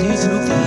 He's a